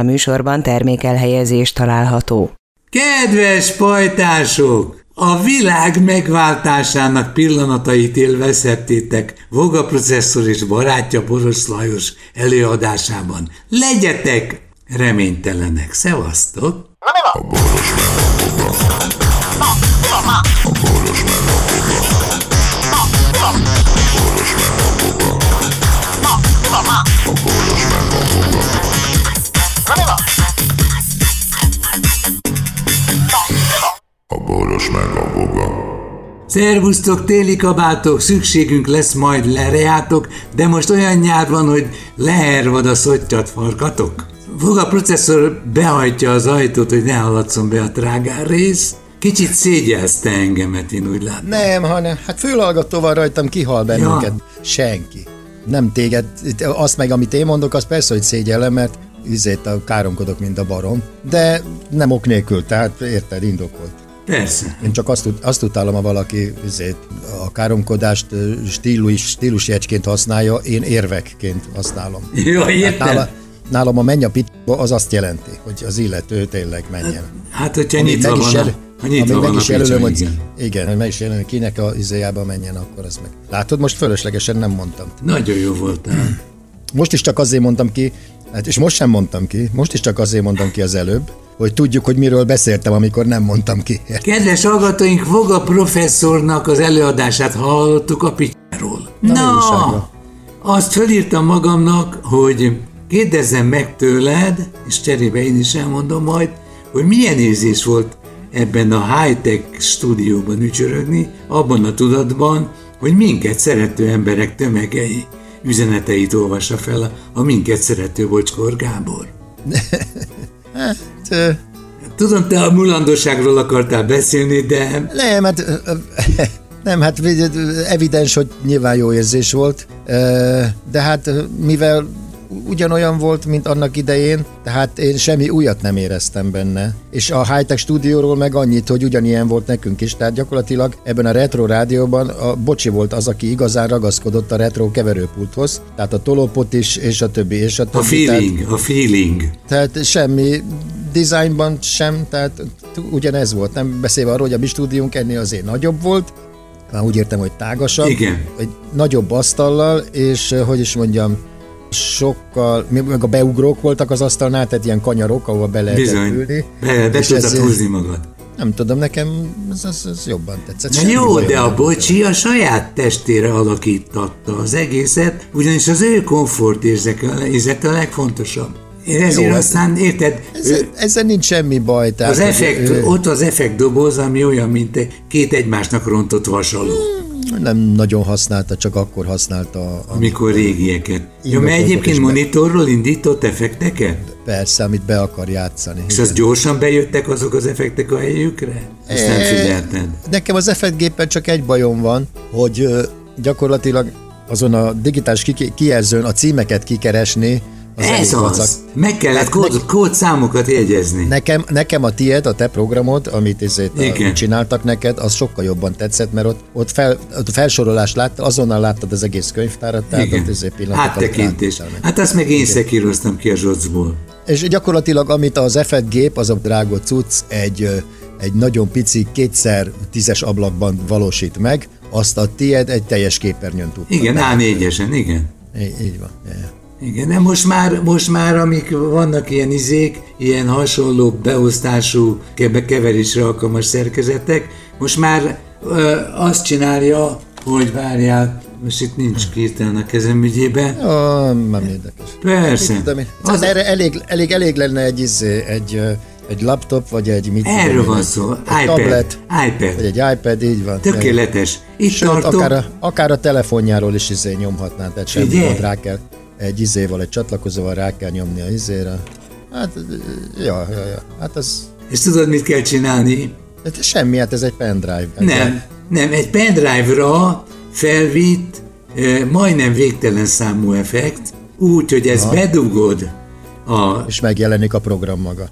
A műsorban termékelhelyezés található. Kedves pajtások! A világ megváltásának pillanatait élvezhettétek Voga processzor és barátja Boros Lajos előadásában. Legyetek reménytelenek. Szevasztok! A boros Szervusztok, téli kabátok, szükségünk lesz majd lerejátok, de most olyan nyár van, hogy lehervad a szottyat farkatok. A processzor behajtja az ajtót, hogy ne hallatszon be a trágár rész. Kicsit szégyelzte engemet, én úgy látom. Nem, hanem hát fülhallgatóval rajtam kihal bennünket. Ja. Senki. Nem téged, azt meg, amit én mondok, az persze, hogy szégyellem, mert üzét a káromkodok, mint a barom, de nem ok nélkül, tehát érted, indokolt. Persze. Én csak azt, azt utálom, ha valaki azért, a káromkodást stílus, stílusjegyként használja, én érvekként használom. Jó, hát értem. Hát nála, nálam a menj a pitba, az azt jelenti, hogy az illető tényleg menjen. Hát, hogyha nyitva van, el, ha nyitva meg is jelölöm, hogy igen. igen, hogy meg is jelölöm, kinek a izéjába menjen, akkor az meg. Látod, most fölöslegesen nem mondtam. Nagyon jó voltál. Most is csak azért mondtam ki, hát és most sem mondtam ki, most is csak azért mondtam ki az előbb, hogy tudjuk, hogy miről beszéltem, amikor nem mondtam ki. Kedves hallgatóink, Voga professzornak az előadását hallottuk a picsáról. Na, azt felírtam magamnak, hogy kérdezzem meg tőled, és cserébe én is elmondom majd, hogy milyen érzés volt ebben a high-tech stúdióban ücsörögni, abban a tudatban, hogy minket szerető emberek tömegei üzeneteit olvassa fel a minket szerető Bocskor Gábor. hát, Tudom, te a mulandóságról akartál beszélni, de... Nem, hát nem, hát evidens, hogy nyilván jó érzés volt, de hát mivel ugyanolyan volt, mint annak idején, tehát én semmi újat nem éreztem benne. És a high-tech stúdióról meg annyit, hogy ugyanilyen volt nekünk is, tehát gyakorlatilag ebben a retro rádióban a Bocsi volt az, aki igazán ragaszkodott a retro keverőpulthoz, tehát a tolópot is, és a többi, és a többi. A feeling, tehát, a feeling. Tehát semmi, designban sem, tehát ugyanez volt, nem beszélve arról, hogy a mi stúdiónk ennél azért nagyobb volt, már úgy értem, hogy tágasabb, Igen. egy nagyobb asztallal, és hogy is mondjam, sokkal, meg a beugrók voltak az asztalnál, tehát ilyen kanyarok, ahol be lehetett ülni. Be, be tudtad húzni magad. Nem tudom, nekem ez, ez, ez jobban tetszett. Na jó, de a bocsi a saját testére alakítatta az egészet, ugyanis az ő komfort érzete a legfontosabb. Ezért Jó, aztán, érted? Ezzel, ezzel nincs semmi baj. Tehát, az effekt, ő, ott az effekt doboz, ami olyan, mint két egymásnak rontott vasaló. Hmm, nem nagyon használta, csak akkor használta. Amikor régieket. Jó, mert egyébként monitorról indított effekteket? Persze, amit be akar játszani. És az gyorsan bejöttek azok az effektek a helyükre? Azt nem figyelted? Nekem az effektgépen csak egy bajom van, hogy gyakorlatilag azon a digitális kijelzőn a címeket kikeresni, az Ez az. Vacak. Meg kellett hát kód, kód számokat jegyezni. Nekem, nekem a tied, a te programod, amit ezért csináltak neked, az sokkal jobban tetszett, mert ott, ott, fel, ott felsorolást láttad, azonnal láttad az egész könyvtárat, tehát Igen. ott ezért Áttekintés. Hát azt meg én szekíroztam ki a zsocból. És gyakorlatilag, amit az F1 gép, az a drága cucc egy, egy nagyon pici, kétszer tízes ablakban valósít meg, azt a tied egy teljes képernyőn tud. Igen, A4-esen, igen. Így, így van. Yeah. Igen, de most már, most már, amik vannak ilyen izék, ilyen hasonló beosztású keverésre alkalmas szerkezetek, most már ö, azt csinálja, hogy várjál, most itt nincs kirtelen a kezem ügyében. Oh, nem érdekes. Persze. Tudom, az... Erre elég, elég, elég lenne egy, izé, egy, egy laptop, vagy egy mit Erről van szó, egy iPad, tablet, iPad. Vagy egy iPad, így van. Tökéletes. Itt Sőt, tartom. Akár a, akár a telefonjáról is izé nyomhatnál, tehát semmi rá kell egy izéval, egy csatlakozóval rá kell nyomni a izére. Hát, ja, ja, ja. Hát ez... És tudod, mit kell csinálni? Hát semmi, hát ez egy pendrive. Nem, nem, egy pendrive-ra felvitt eh, majdnem végtelen számú effekt, úgy, hogy ezt ha. bedugod a... És megjelenik a program maga.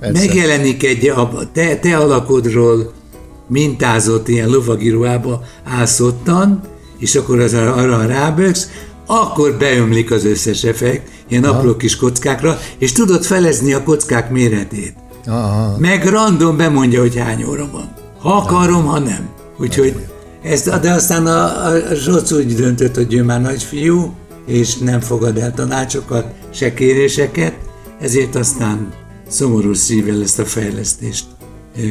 Persze. Megjelenik egy a te, te alakodról mintázott ilyen lovagíruhába ászottan, és akkor az arra ráböksz, akkor beömlik az összes effekt, ilyen Aha. apró kis kockákra, és tudod felezni a kockák méretét. Aha. Meg random bemondja, hogy hány óra van. Ha akarom, ha nem. Úgyhogy ezt, de aztán a, a Zsoc úgy döntött, hogy ő már nagyfiú, és nem fogad el tanácsokat, se kéréseket, ezért aztán szomorú szívvel ezt a fejlesztést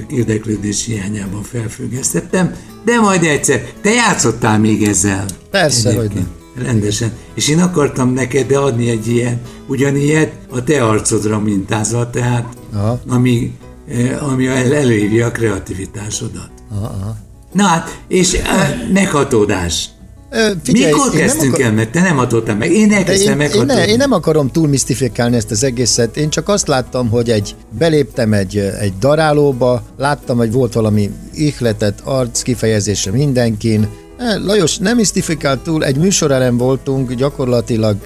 érdeklődés hiányában felfüggesztettem, de majd egyszer. Te játszottál még ezzel? Persze, Egyébként. hogy nem. Rendesen. És én akartam neked adni egy ilyen, ugyanilyet a te arcodra mintázva, tehát Aha. ami, ami előírja a kreativitásodat. Aha, aha. Na hát, és a meghatódás. Figyelj, Mikor kezdtünk akar... el, mert te nem adottam meg, én elkezdtem meg. Én, ne, én nem akarom túl misztifikálni ezt az egészet, én csak azt láttam, hogy egy beléptem egy, egy darálóba, láttam, hogy volt valami ihletet, arc kifejezése mindenkin, Lajos, nem misztifikált túl, egy műsorelem voltunk, gyakorlatilag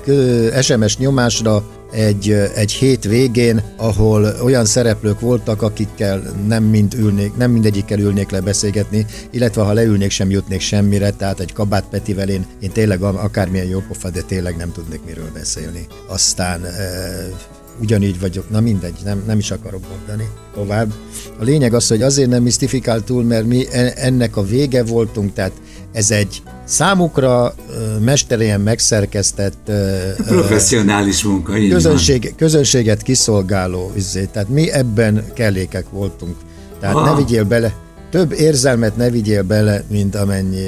SMS nyomásra egy, egy hét végén, ahol olyan szereplők voltak, akikkel nem, mind ülnék, nem mindegyikkel ülnék le beszélgetni, illetve ha leülnék, sem jutnék semmire, tehát egy Kabát Petivel én, én tényleg akármilyen jó pofa, de tényleg nem tudnék miről beszélni. Aztán e, ugyanígy vagyok, na mindegy, nem, nem is akarok mondani tovább. A lényeg az, hogy azért nem misztifikált túl, mert mi ennek a vége voltunk, tehát ez egy számukra mesterien megszerkesztett professzionális munka, közönség, közönséget kiszolgáló izé, tehát mi ebben kellékek voltunk. Tehát Aha. ne vigyél bele, több érzelmet ne vigyél bele, mint amennyi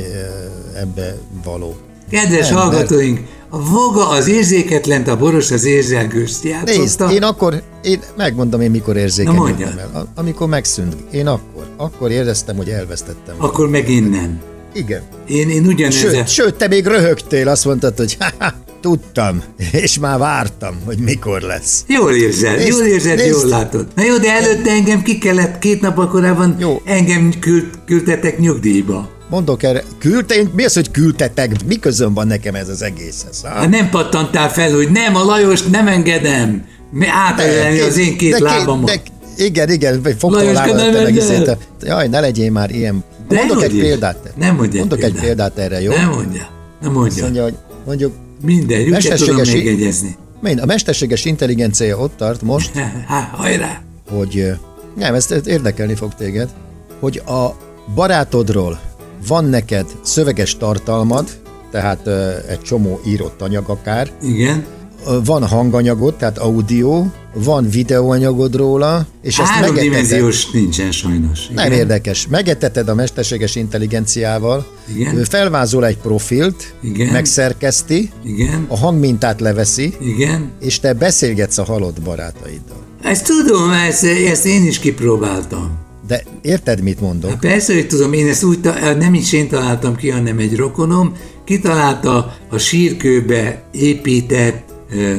ebbe való. Kedves Nem, hallgatóink, a voga az érzéketlent, a boros az érzelgőst játszotta. Nézd, én akkor, én megmondom én mikor érzékenyedtem el. Amikor megszűnt, én akkor, akkor éreztem, hogy elvesztettem. Akkor meg innen. Igen. Én, én ugyanez. Sőt, sőt, te még röhögtél, azt mondtad, hogy ha, tudtam, és már vártam, hogy mikor lesz. Jól érzed, nézd, jól érzed, nézd. jól látod. Na jó, de előtte engem ki kellett, két nap korábban jó. engem küld, küldtetek nyugdíjba. Mondok erre, küldte, mi az, hogy küldtetek? Mi közön van nekem ez az egészhez? Ha? Nem pattantál fel, hogy nem, a Lajos nem engedem. Átölelni az én két de, lábamon. De, igen, igen, fogtam a Jaj, ne legyél már ilyen de Mondok egy példát. Nem mondja Mondok egy példát erre, jó? Nem mondja. Nem mondja. Azt mondja, hogy mondjuk... Minden, tudom megegyezni. Mind, a mesterséges intelligencia ott tart most, Há, hajrá! hogy nem, ezt érdekelni fog téged, hogy a barátodról van neked szöveges tartalmad, tehát egy csomó írott anyag akár. Igen van hanganyagod, tehát audio, van videóanyagod róla, és ezt Háromdimenziós nincsen sajnos. Igen. Nem érdekes. Megeteted a mesterséges intelligenciával, Igen. felvázol egy profilt, Igen. megszerkeszti, Igen. a hangmintát leveszi, Igen. és te beszélgetsz a halott barátaiddal. Ezt tudom, ezt, ezt én is kipróbáltam. De érted, mit mondok? Hát persze, hogy tudom, én ezt úgy, nem is én találtam ki, hanem egy rokonom, kitalálta a sírkőbe épített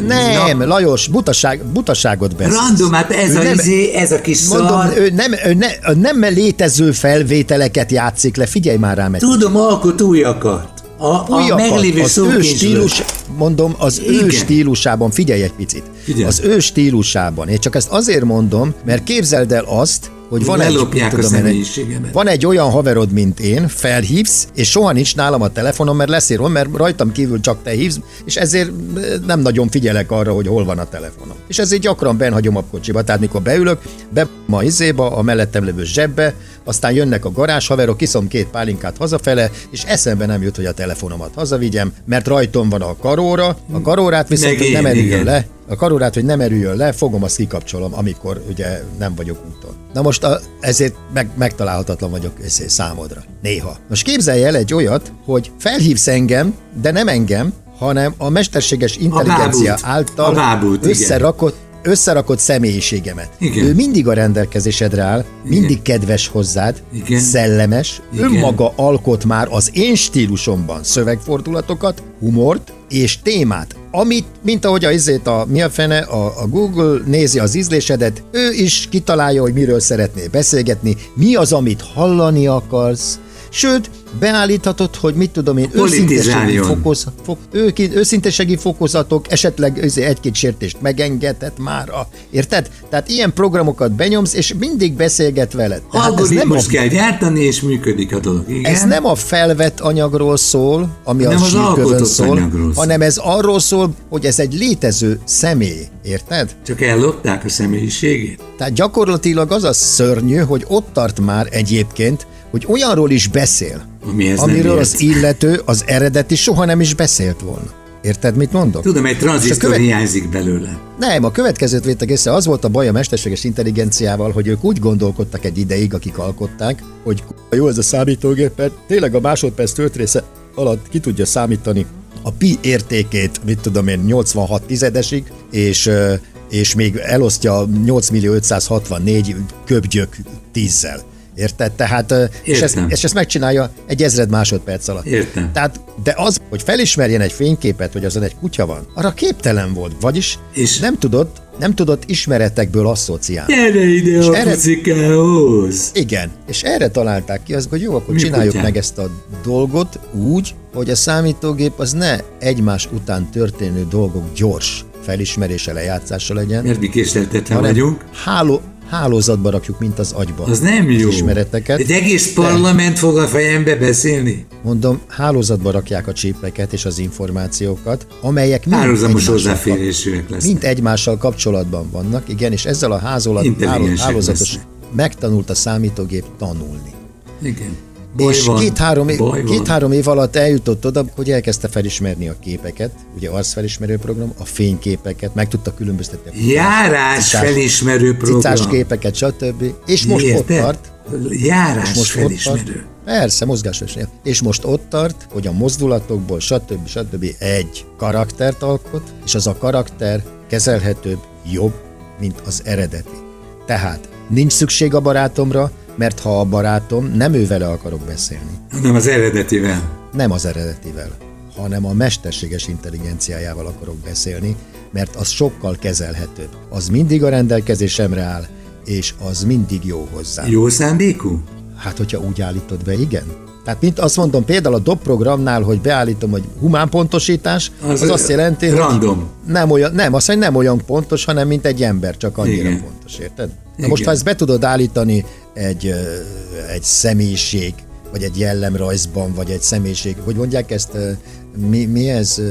nem, Na, Lajos, butaság, butaságot beszélsz. Random, hát ez a, nem, izé, ez a kis mondom, szar. Ő nem, ő ne, nem létező felvételeket játszik le, figyelj már rám. Tudom, alkot újakat. A, a meglévő az ő stílus, mondom, az Igen. ő stílusában, figyelj egy picit, figyelj. az ő stílusában, én csak ezt azért mondom, mert képzeld el azt, hogy van egy, tudom, egy, van egy olyan haverod, mint én, felhívsz, és soha nincs nálam a telefonom, mert leszírom, mert rajtam kívül csak te hívsz, és ezért eh, nem nagyon figyelek arra, hogy hol van a telefonom. És ezért gyakran benhagyom a kocsiba, tehát mikor beülök, be ma izéba, a mellettem levő zsebbe, aztán jönnek a garázs haverok, kiszom két pálinkát hazafele, és eszembe nem jut, hogy a telefonomat hazavigyem, mert rajtom van a karóra, a karórát viszont, hogy nem erüljön le, a karórát, hogy nem erüljön le, fogom, azt kikapcsolom, amikor ugye nem vagyok úton. Na most a, ezért meg, megtalálhatatlan vagyok ezért számodra. Néha. Most képzelj el egy olyat, hogy felhívsz engem, de nem engem, hanem a mesterséges intelligencia a által a bábút, összerakott, összerakott személyiségemet. Igen. Ő mindig a rendelkezésedre áll, Igen. mindig kedves hozzád, Igen. szellemes, Igen. önmaga alkot már az én stílusomban szövegfordulatokat, humort és témát, amit, mint ahogy a izét a mi a fene, a, a Google nézi az ízlésedet, ő is kitalálja, hogy miről szeretné beszélgetni, mi az, amit hallani akarsz, Sőt, beállíthatod, hogy mit tudom én, őszinteségi, fokoz, fok, őszinteségi fokozatok, esetleg egy-két sértést megengedhet már. Érted? Tehát ilyen programokat benyomsz, és mindig beszélget veled. Tehát ez nem a, kell gyártani, és működik a dolog. Igen? Ez nem a felvett anyagról szól, ami nem a sírkövön szól, hanem ez arról szól, hogy ez egy létező személy. Érted? Csak ellopták a személyiségét. Tehát gyakorlatilag az a szörnyű, hogy ott tart már egyébként, hogy olyanról is beszél, Amihez amiről az illető, az eredeti soha nem is beszélt volna. Érted, mit mondok? Tudom, egy tranzisztor követ... hiányzik belőle. Nem, a következőt vétek észre, az volt a baj a mesterséges intelligenciával, hogy ők úgy gondolkodtak egy ideig, akik alkották, hogy jó ez a számítógép, mert tényleg a másodperc töltrésze alatt ki tudja számítani a pi értékét, mit tudom én, 86 tizedesig, és és még elosztja 8 millió 564 köbgyök tízzel. Érted? Tehát, és ezt, és ezt megcsinálja egy ezred másodperc alatt. Értem. Tehát, de az, hogy felismerjen egy fényképet, hogy azon egy kutya van, arra képtelen volt. Vagyis és nem tudott, nem tudott ismeretekből asszociálni. Gyere ide és a erre, pucikához! Igen, és erre találták ki, az, hogy jó, akkor Mi csináljuk kutyán? meg ezt a dolgot úgy, hogy a számítógép az ne egymás után történő dolgok gyors felismerése, lejátszása legyen. Mert mi késleltetve vagyunk. Háló, hálózatba rakjuk, mint az agyba. Az nem jó. Ismereteket. Egy egész parlament de, fog a fejembe beszélni? Mondom, hálózatba rakják a csípeket és az információkat, amelyek mind Hálózamos hozzáférésűek lesznek. Mint egymással kapcsolatban vannak, igen, és ezzel a házolat, hálózatos lesznek. megtanult a számítógép tanulni. Igen. Baj és két-három év, két-három év alatt eljutott oda, hogy elkezdte felismerni a képeket, ugye arcfelismerő program, a fényképeket, meg tudta különböztetni. Járás cicás, felismerő program. Cicás képeket, stb. És most Miért? ott tart. Járás most felismerő. Tart, persze, mozgásfelismerő. És most ott tart, hogy a mozdulatokból, stb. stb. egy karaktert alkot, és az a karakter kezelhetőbb, jobb, mint az eredeti. Tehát nincs szükség a barátomra, mert ha a barátom, nem ő vele akarok beszélni. Nem az eredetivel. Nem az eredetivel, hanem a mesterséges intelligenciájával akarok beszélni, mert az sokkal kezelhetőbb. Az mindig a rendelkezésemre áll, és az mindig jó hozzá. Jó szándékú? Hát, hogyha úgy állítod be, igen. Tehát mint azt mondom, például a DOP programnál, hogy beállítom, hogy humán pontosítás, az, az azt jelenti, random. hogy nem olyan, nem, azt mondja, nem olyan pontos, hanem mint egy ember, csak annyira Igen. pontos, érted? Na most, ha ezt be tudod állítani egy, egy személyiség, vagy egy jellemrajzban, vagy egy személyiség, hogy mondják ezt, mi, mi ez,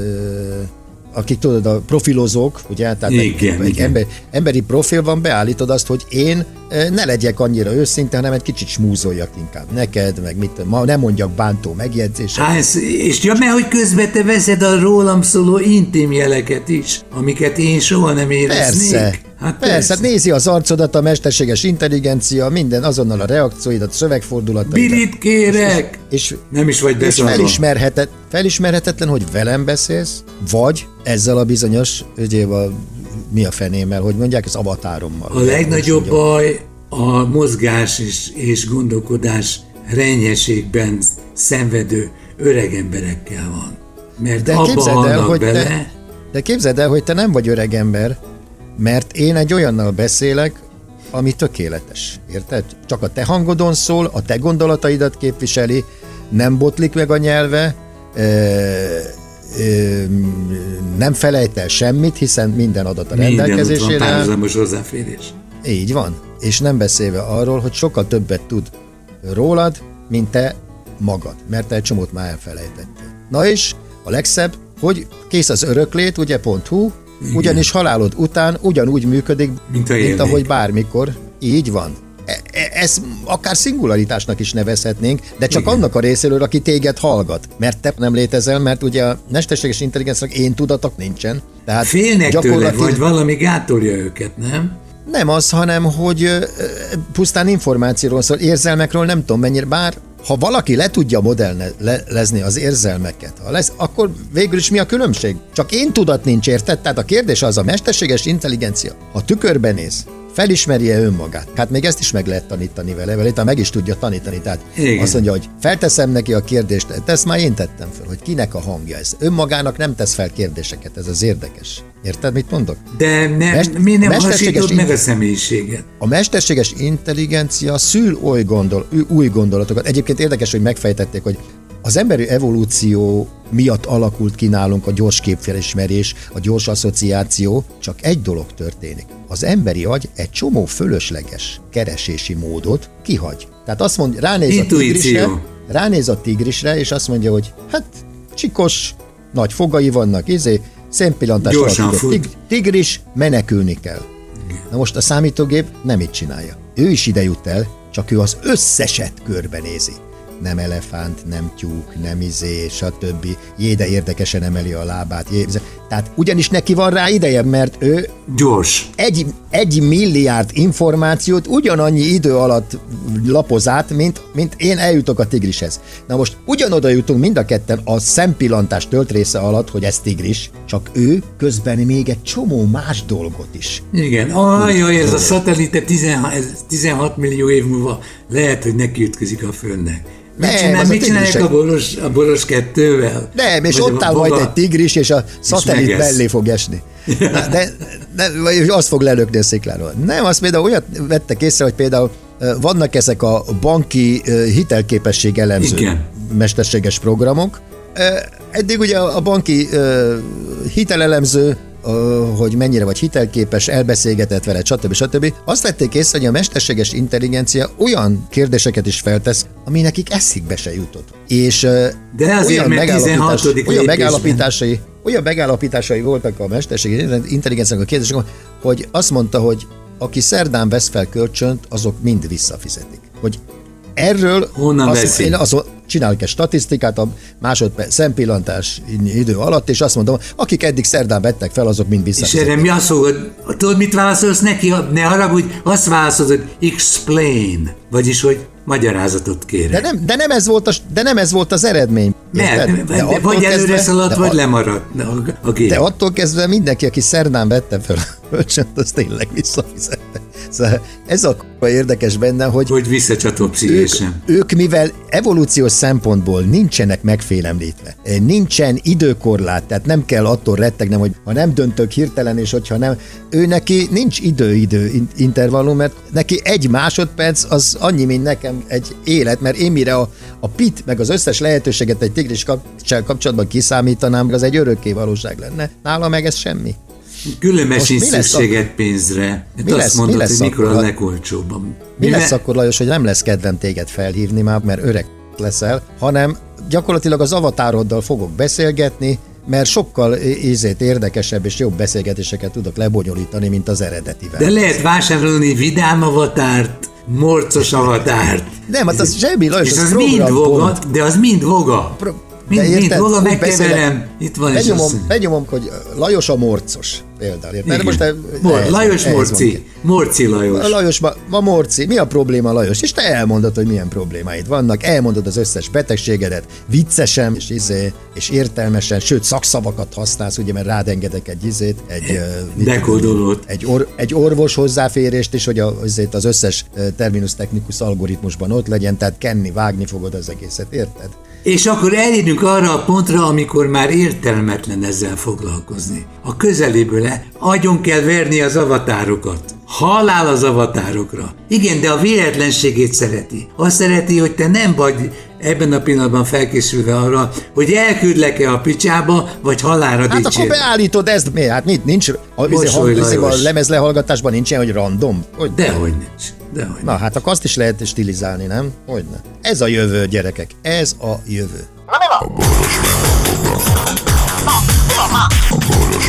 akik tudod, a profilozók, ugye, tehát igen, egy, igen. Ember, emberi profil van, beállítod azt, hogy én ne legyek annyira őszinte, hanem egy kicsit smúzoljak inkább neked, meg mit, ma nem mondjak bántó megjegyzéseket. Hát, és ja, mert hogy közben te veszed a rólam szóló intim jeleket is, amiket én soha nem éreznék. Persze, Hát persze, persze, hát nézi az arcodat a mesterséges intelligencia, minden azonnal a reakcióidat, szövegfordulatot. Birit kérek! És, és, nem is vagy És felismerhetet, felismerhetetlen, hogy velem beszélsz, vagy ezzel a bizonyos, a, mi a fenémmel, hogy mondják, az avatárommal. A legnagyobb baj a mozgás és, és gondolkodás renyességben szenvedő öreg emberekkel van. Mert de abba el, hogy bele, te, de képzeld el, hogy te nem vagy öreg ember, mert én egy olyannal beszélek, ami tökéletes. Érted? Csak a te hangodon szól, a te gondolataidat képviseli, nem botlik meg a nyelve, ö, ö, nem felejt el semmit, hiszen minden adat a rendelkezésére áll. hozzáférés. Így van. És nem beszélve arról, hogy sokkal többet tud rólad, mint te magad, mert te egy csomót már elfelejtettél. Na és a legszebb, hogy kész az öröklét, ugye .hu, igen. Ugyanis halálod után ugyanúgy működik, mint, mint ahogy bármikor. Így van. E, e, ez akár szingularitásnak is nevezhetnénk, de csak Igen. annak a részéről, aki téged hallgat. Mert te nem létezel, mert ugye a mesterséges intelligenciának én tudatok nincsen. Tehát Félnek gyakorlatilag... tőle, vagy valami gátolja őket, nem? Nem az, hanem hogy pusztán információról szól, érzelmekről nem tudom mennyire, bár ha valaki le tudja modellezni az érzelmeket, ha lesz, akkor végül is mi a különbség? Csak én tudat nincs, érted? Tehát a kérdés az a mesterséges intelligencia. Ha tükörben néz, felismerje önmagát. Hát még ezt is meg lehet tanítani vele, vele meg is tudja tanítani. Tehát Igen. azt mondja, hogy felteszem neki a kérdést, de ezt már én tettem fel, hogy kinek a hangja ez. Önmagának nem tesz fel kérdéseket, ez az érdekes. Érted, mit mondok? De ne, Mest, mi nem hasonlítod meg a személyiséget? A mesterséges intelligencia szül új, gondol, új gondolatokat. Egyébként érdekes, hogy megfejtették, hogy az emberi evolúció miatt alakult ki nálunk a gyors képfelismerés, a gyors asszociáció, csak egy dolog történik. Az emberi agy egy csomó fölösleges keresési módot kihagy. Tehát azt mondja, ránéz Intuíció. a tigrisre, ránéz a tigrisre, és azt mondja, hogy hát csikos, nagy fogai vannak, izé, szempillantás alatt tig, tigris, menekülni kell. Na most a számítógép nem így csinálja. Ő is ide jut el, csak ő az összeset körbenézi nem elefánt, nem tyúk, nem izé, stb. Jéde érdekesen emeli a lábát. Jé, tehát ugyanis neki van rá ideje, mert ő gyors. Egy, egy milliárd információt ugyanannyi idő alatt lapoz át, mint, mint én eljutok a tigrishez. Na most ugyanoda jutunk mind a ketten a szempillantás töltrésze alatt, hogy ez tigris, csak ő közben még egy csomó más dolgot is. Igen, ajaj, ez a szatellite 16, 16 millió év múlva lehet, hogy neki ütközik a Földnek. Mit, nem, csinál, mit csinálják a boros, a boros kettővel? Nem, és Vagy ott áll majd egy tigris, és a szatellit mellé fog esni. Na, de, de, vagy azt fog lelökni a szikláról. Nem, azt például olyat vettek észre, hogy például vannak ezek a banki hitelképesség elemző Igen. mesterséges programok. Eddig ugye a banki hitelelemző hogy mennyire vagy hitelképes, elbeszélgetett vele, stb. stb. Azt vették észre, hogy a mesterséges intelligencia olyan kérdéseket is feltesz, ami nekik eszikbe se jutott. És De azért, olyan, megállapítás, olyan megállapításai, olyan megállapításai voltak a mesterséges intelligenciának a kérdések, hogy azt mondta, hogy aki szerdán vesz fel kölcsönt, azok mind visszafizetik. Hogy erről Honnan azt, én az, csinálok egy statisztikát a másodperc szempillantás idő alatt, és azt mondom, akik eddig szerdán vettek fel, azok mind vissza. És erre mi azt mondod, tudod, mit válaszolsz neki? Ne haragudj, azt válaszolod, hogy explain, vagyis, hogy magyarázatot kérek. De nem, de nem, ez, volt a, de nem ez volt az eredmény. Mert, de, de vagy előre szaladt, vagy lemaradt a, a De attól kezdve mindenki, aki szerdán vette fel a kölcsönt, az tényleg visszafizette. Szóval ez a érdekes benne, hogy... Hogy visszacsatol pszichésen. Ők, ők, mivel evolúciós szempontból nincsenek megfélemlítve, nincsen időkorlát, tehát nem kell attól rettegnem, hogy ha nem döntök hirtelen, és hogyha nem... Ő neki nincs idő-idő intervallum, mert neki egy másodperc az annyi, mint nekem egy élet, mert én mire a, a pit, meg az összes lehetőséget egy tigris kapcsolatban kiszámítanám, az egy örökké valóság lenne. Nála meg ez semmi. Szükséged a... pénzre. Mi azt lesz, mondod, mi lesz hogy mikor a legolcsóbb. Mi, mi lesz akkor, Lajos, hogy nem lesz kedvem téged felhívni már, mert öreg leszel, hanem gyakorlatilag az avatároddal fogok beszélgetni, mert sokkal ízét érdekesebb és jobb beszélgetéseket tudok lebonyolítani, mint az eredetivel. De lehet vásárolni vidám avatárt, morcos avatárt. Nem, hát az semmi, Lajos, és az, az mind voga, de az mind voga. Pro- Mind, de érted, mind, megkeverem, itt van begyomom, is begyomom, hogy Lajos a morcos például. Mert most Mor, ehhez, Lajos ehhez Morci. Morci Lajos. Lajos, ma, ma Morci. Mi a probléma Lajos? És te elmondod, hogy milyen problémáid vannak, elmondod az összes betegségedet, viccesen és, izé, és értelmesen, sőt szakszavakat használsz, ugye, mert rád engedek egy izét, egy, Dekódolót. Egy, or, egy orvos hozzáférést is, hogy azért az összes terminus technikus algoritmusban ott legyen, tehát kenni, vágni fogod az egészet, érted? És akkor elérünk arra a pontra, amikor már értelmetlen ezzel foglalkozni. A közeléből le, agyon kell verni az avatárokat. Halál az avatárokra. Igen, de a véletlenségét szereti. Azt szereti, hogy te nem vagy ebben a pillanatban felkészülve arra, hogy elküldlek-e a picsába, vagy halára Hát dicsér. akkor beállítod ezt, mi? Hát mit, nincs, a, Mosoly, a, a lemezlehallgatásban nincs ilyen, hogy random? Hogy Dehogy nincs. Dehogy Na hát akkor azt is lehet stilizálni, nem? Hogyne. Ez a jövő, gyerekek. Ez a jövő. Na mi van? A boros A boros